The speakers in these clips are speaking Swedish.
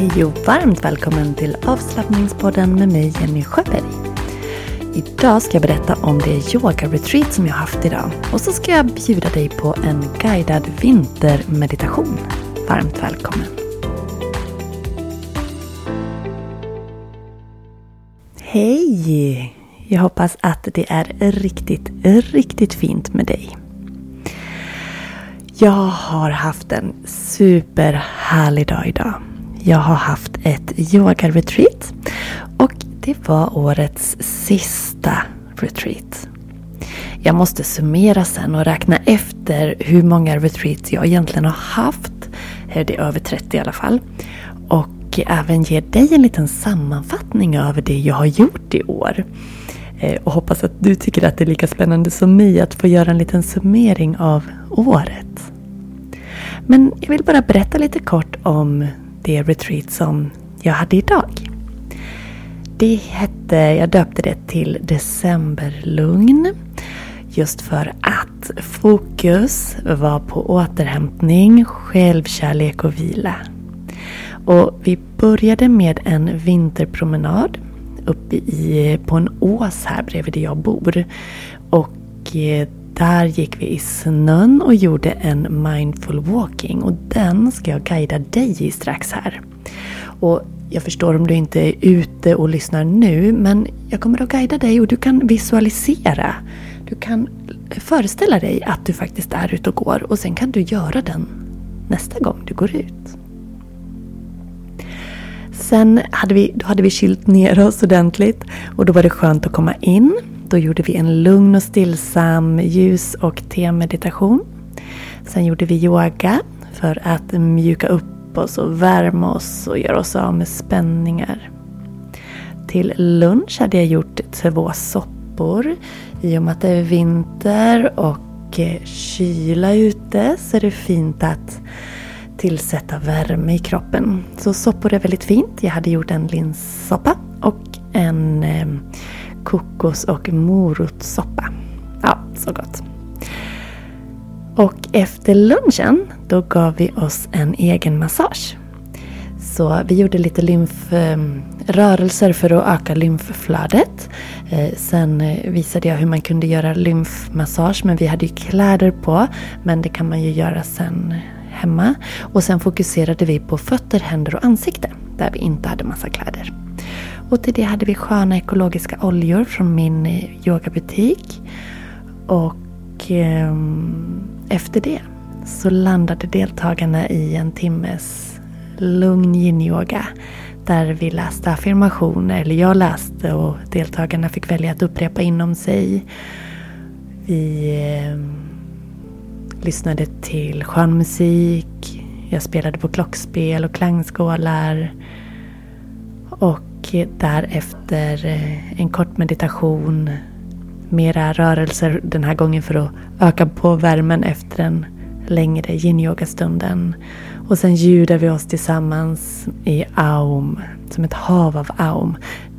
Hej och varmt välkommen till avslappningspodden med mig Jenny Sjöberg. Idag ska jag berätta om det yoga-retreat som jag haft idag. Och så ska jag bjuda dig på en guidad vintermeditation. Varmt välkommen! Hej! Jag hoppas att det är riktigt, riktigt fint med dig. Jag har haft en superhärlig dag idag. Jag har haft ett yoga-retreat och det var årets sista retreat. Jag måste summera sen och räkna efter hur många retreats jag egentligen har haft. Eh, det är över 30 i alla fall. Och även ge dig en liten sammanfattning över det jag har gjort i år. Eh, och hoppas att du tycker att det är lika spännande som mig att få göra en liten summering av året. Men jag vill bara berätta lite kort om det retreat som jag hade idag. Det hette, jag döpte det till Decemberlugn. Just för att fokus var på återhämtning, självkärlek och vila. Och vi började med en vinterpromenad uppe i, på en ås här bredvid där jag bor. Och eh, där gick vi i snön och gjorde en mindful walking och den ska jag guida dig i strax här. Och jag förstår om du inte är ute och lyssnar nu men jag kommer att guida dig och du kan visualisera. Du kan föreställa dig att du faktiskt är ute och går och sen kan du göra den nästa gång du går ut. Sen hade vi, då hade vi kylt ner oss ordentligt och då var det skönt att komma in. Då gjorde vi en lugn och stillsam ljus och te-meditation. Sen gjorde vi yoga för att mjuka upp oss och värma oss och göra oss av med spänningar. Till lunch hade jag gjort två soppor. I och med att det är vinter och eh, kyla ute så är det fint att tillsätta värme i kroppen. Så soppor är väldigt fint. Jag hade gjort en linssoppa och en eh, kokos och morotssoppa. Ja, så gott. Och efter lunchen då gav vi oss en egen massage. Så vi gjorde lite lymfrörelser för att öka lymfflödet. Eh, sen eh, visade jag hur man kunde göra lymfmassage men vi hade ju kläder på. Men det kan man ju göra sen hemma. Och sen fokuserade vi på fötter, händer och ansikte där vi inte hade massa kläder. Och till det hade vi sköna ekologiska oljor från min eh, yogabutik. Och eh, efter det så landade deltagarna i en timmes lugn yin-yoga. Där vi läste affirmationer, eller jag läste och deltagarna fick välja att upprepa inom sig. Vi eh, lyssnade till skön musik. Jag spelade på klockspel och klangskålar. Och därefter eh, en kort meditation. Mera rörelser den här gången för att öka på värmen efter den längre yin-yoga-stunden. Och sen ljudar vi oss tillsammans i aum, som ett hav av aum.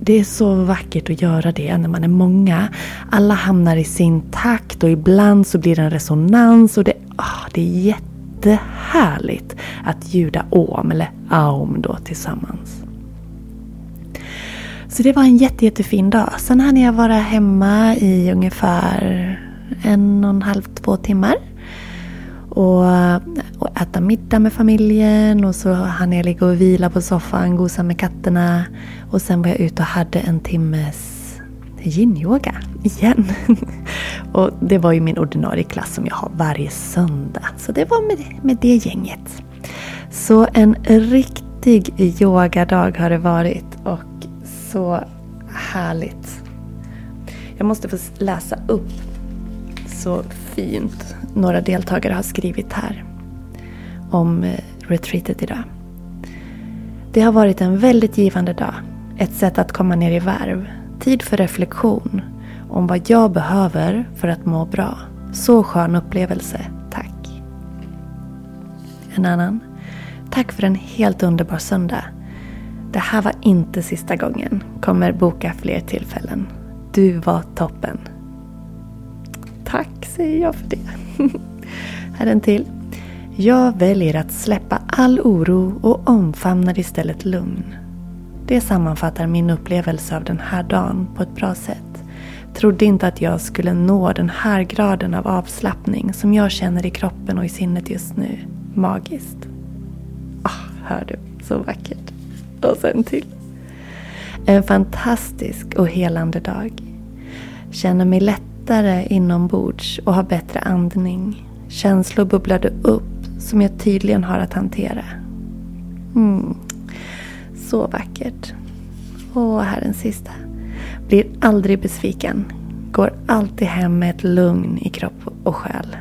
Det är så vackert att göra det när man är många. Alla hamnar i sin takt och ibland så blir det en resonans och det, oh, det är jättehärligt att ljuda om, eller aum då tillsammans. Så det var en jätte, jättefin dag. Sen hann jag vara hemma i ungefär en och en halv, två timmar. Och, och äta middag med familjen och så hann jag ligga och vila på soffan, gosa med katterna. Och sen var jag ute och hade en timmes yin-yoga igen. och det var ju min ordinarie klass som jag har varje söndag. Så det var med, med det gänget. Så en riktig yogadag har det varit. Så härligt. Jag måste få läsa upp så fint några deltagare har skrivit här om eh, retreatet idag. Det har varit en väldigt givande dag. Ett sätt att komma ner i varv. Tid för reflektion om vad jag behöver för att må bra. Så skön upplevelse. Tack. En annan. Tack för en helt underbar söndag. Det här var inte sista gången. Kommer boka fler tillfällen. Du var toppen. Tack säger jag för det. här är en till. Jag väljer att släppa all oro och omfamnar istället lugn. Det sammanfattar min upplevelse av den här dagen på ett bra sätt. Trodde inte att jag skulle nå den här graden av avslappning som jag känner i kroppen och i sinnet just nu. Magiskt. Ah, hör du? Så vackert. Och sen till. En fantastisk och helande dag. Känner mig lättare inombords och har bättre andning. Känslor bubblade upp som jag tydligen har att hantera. Mm. Så vackert. Och här en sista. Blir aldrig besviken. Går alltid hem med ett lugn i kropp och själ.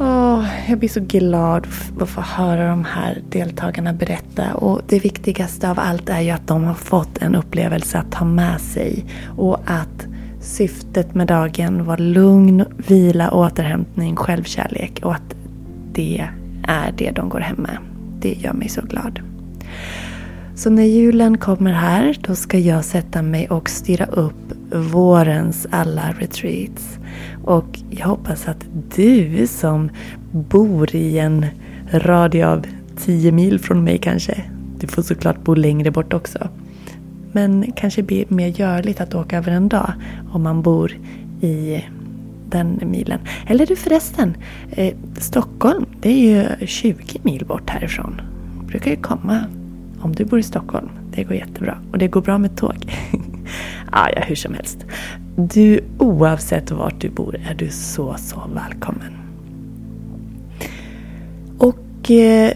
Åh, jag blir så glad att få höra de här deltagarna berätta. Och det viktigaste av allt är ju att de har fått en upplevelse att ta med sig. Och att syftet med dagen var lugn, vila, återhämtning, självkärlek. Och att det är det de går hem med. Det gör mig så glad. Så när julen kommer här, då ska jag sätta mig och styra upp vårens alla retreats. Och jag hoppas att du som bor i en radie av 10 mil från mig kanske. Du får såklart bo längre bort också. Men kanske blir mer görligt att åka över en dag om man bor i den milen. Eller du förresten, eh, Stockholm det är ju 20 mil bort härifrån. Du brukar ju komma om du bor i Stockholm. Det går jättebra. Och det går bra med tåg. ah, ja, hur som helst. Du, oavsett vart du bor, är du så, så välkommen. Eh,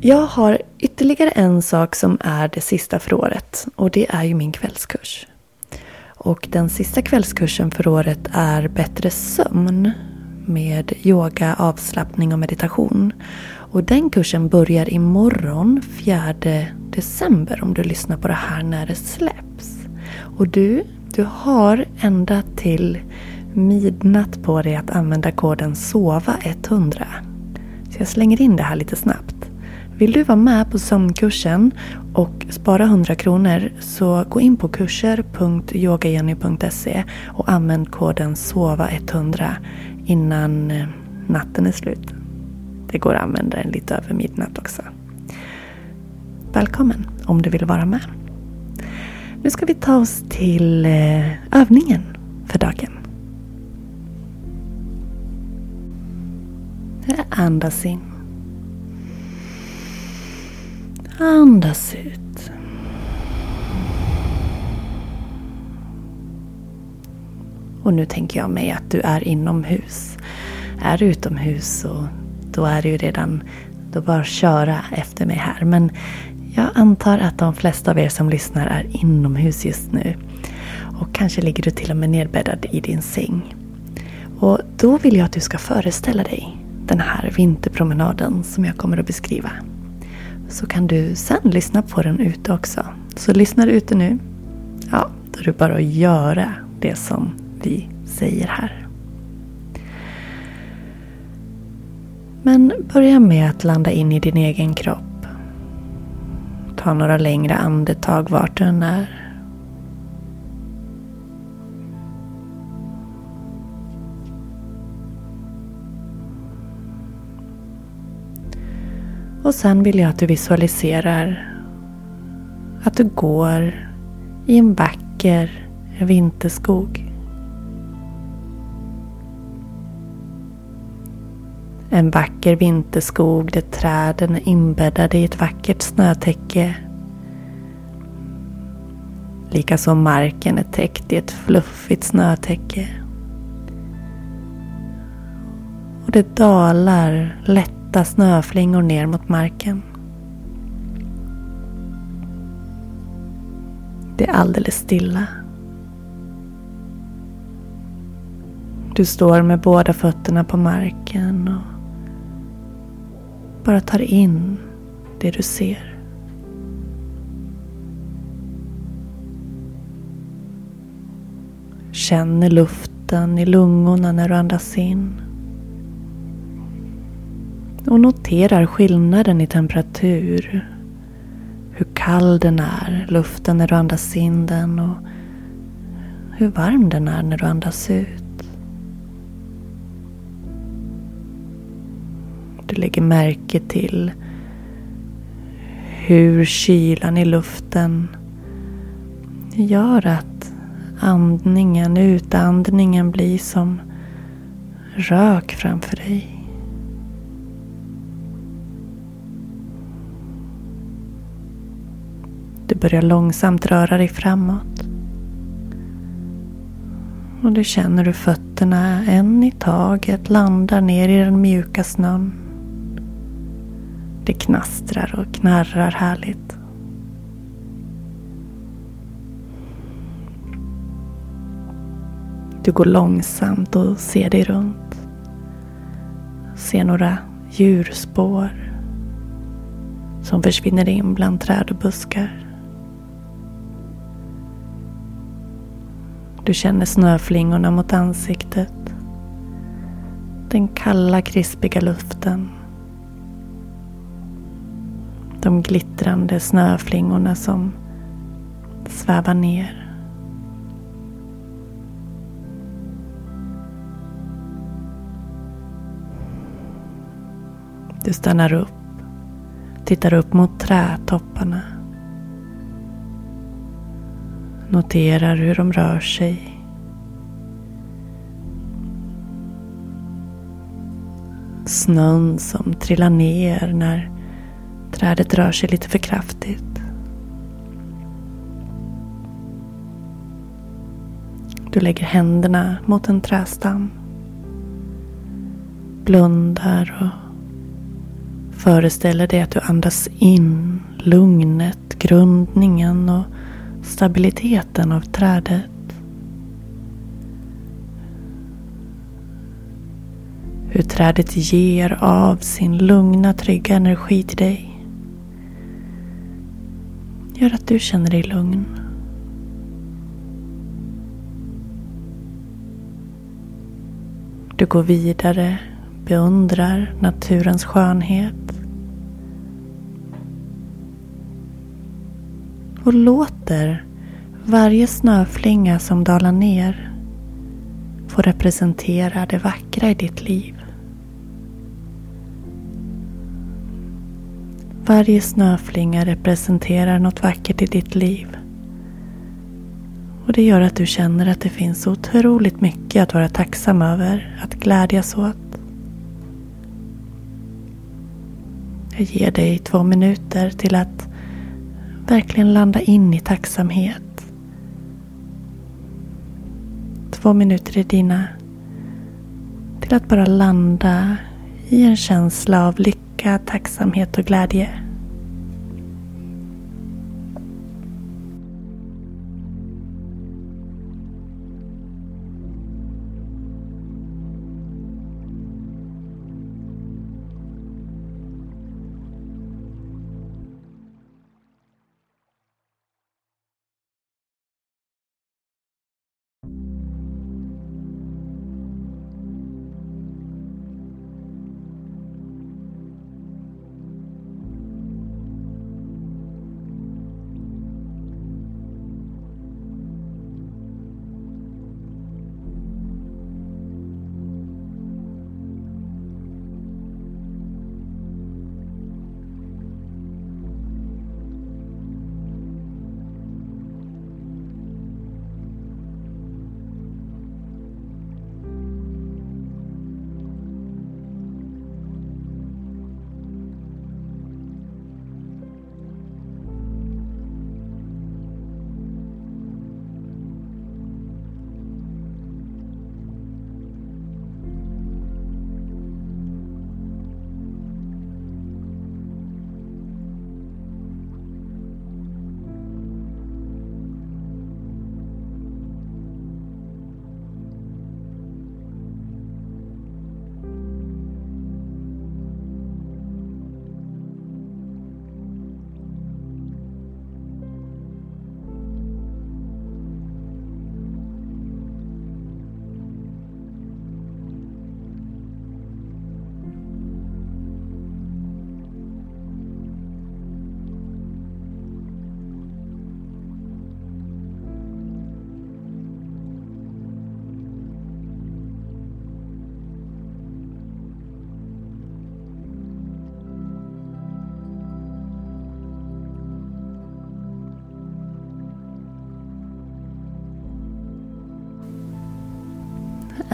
jag har ytterligare en sak som är det sista för året. Och det är ju min kvällskurs. Och den sista kvällskursen för året är Bättre sömn med yoga, avslappning och meditation. Och den kursen börjar imorgon 4 december om du lyssnar på det här när det släpps. Och du, du har ända till midnatt på dig att använda koden SOVA100. Så jag slänger in det här lite snabbt. Vill du vara med på sömnkursen och spara 100 kronor så gå in på kurser.yogajenny.se och använd koden SOVA100 innan eh, natten är slut. Det går att använda den lite över midnatt också. Välkommen om du vill vara med. Nu ska vi ta oss till eh, övningen för dagen. Andas in. Andas ut. Och nu tänker jag mig att du är inomhus. Är du utomhus så då är det ju redan, då bara köra efter mig här. Men jag antar att de flesta av er som lyssnar är inomhus just nu. Och kanske ligger du till och med nedbäddad i din säng. Och då vill jag att du ska föreställa dig den här vinterpromenaden som jag kommer att beskriva. Så kan du sen lyssna på den ute också. Så lyssnar du ute nu, ja, då är det bara att göra det som vi säger här. Men börja med att landa in i din egen kropp. Ta några längre andetag vart du än är. Och sen vill jag att du visualiserar att du går i en vacker vinterskog. En vacker vinterskog där träden är inbäddade i ett vackert snötäcke. Likaså marken är täckt i ett fluffigt snötäcke. Och det dalar lätt Vita snöflingor ner mot marken. Det är alldeles stilla. Du står med båda fötterna på marken och bara tar in det du ser. Känner luften i lungorna när du andas in. Och noterar skillnaden i temperatur. Hur kall den är, luften när du andas in den och hur varm den är när du andas ut. Du lägger märke till hur kylan i luften gör att andningen, utandningen blir som rök framför dig. Börjar långsamt röra dig framåt. Och du känner hur fötterna en i taget landar ner i den mjuka snön. Det knastrar och knarrar härligt. Du går långsamt och ser dig runt. Ser några djurspår som försvinner in bland träd och buskar. Du känner snöflingorna mot ansiktet. Den kalla krispiga luften. De glittrande snöflingorna som svävar ner. Du stannar upp, tittar upp mot trädtopparna. Noterar hur de rör sig. Snön som trillar ner när trädet rör sig lite för kraftigt. Du lägger händerna mot en trästam. Blundar och föreställer dig att du andas in lugnet, grundningen och stabiliteten av trädet. Hur trädet ger av sin lugna, trygga energi till dig. Gör att du känner dig lugn. Du går vidare, beundrar naturens skönhet. Och låter varje snöflinga som dalar ner få representera det vackra i ditt liv. Varje snöflinga representerar något vackert i ditt liv. Och det gör att du känner att det finns otroligt mycket att vara tacksam över, att glädjas åt. Jag ger dig två minuter till att verkligen landa in i tacksamhet. Två minuter är dina till att bara landa i en känsla av lycka, tacksamhet och glädje.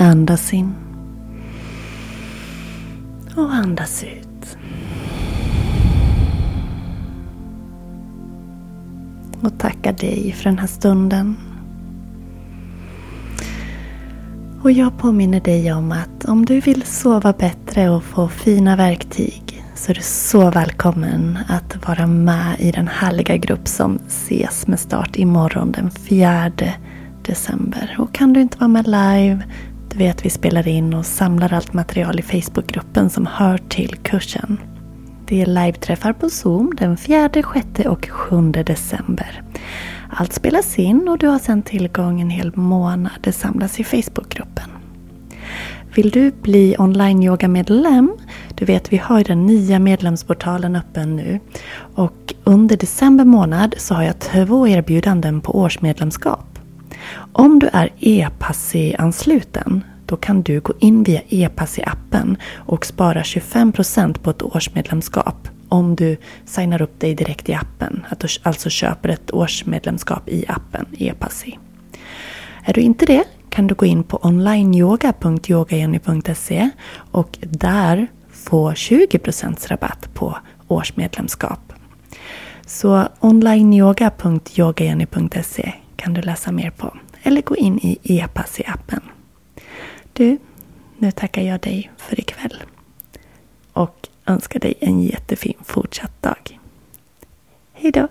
Andas in. Och andas ut. Och tacka dig för den här stunden. Och jag påminner dig om att om du vill sova bättre och få fina verktyg så är du så välkommen att vara med i den härliga grupp som ses med start imorgon den 4 december. Och kan du inte vara med live, du vet vi spelar in och samlar allt material i Facebookgruppen som hör till kursen. Det är live-träffar på Zoom den 4, 6 och 7 december. Allt spelas in och du har sedan tillgång en hel månad. Det samlas i Facebookgruppen. Vill du bli online-yoga-medlem? Du vet, vi har den nya medlemsportalen öppen nu. Och under december månad så har jag två erbjudanden på årsmedlemskap. Om du är e-passi-ansluten då kan du gå in via e-passi-appen och spara 25% på ett årsmedlemskap om du signar upp dig direkt i appen. Att du alltså köper ett årsmedlemskap i appen e-passi. Är du inte det kan du gå in på onlineyoga.yogajenny.se och där få 20% rabatt på årsmedlemskap. Så onlineyoga.yogajenny.se kan du läsa mer på. Eller gå in i e-pass i appen. Du, nu tackar jag dig för ikväll. Och önskar dig en jättefin fortsatt dag. Hejdå!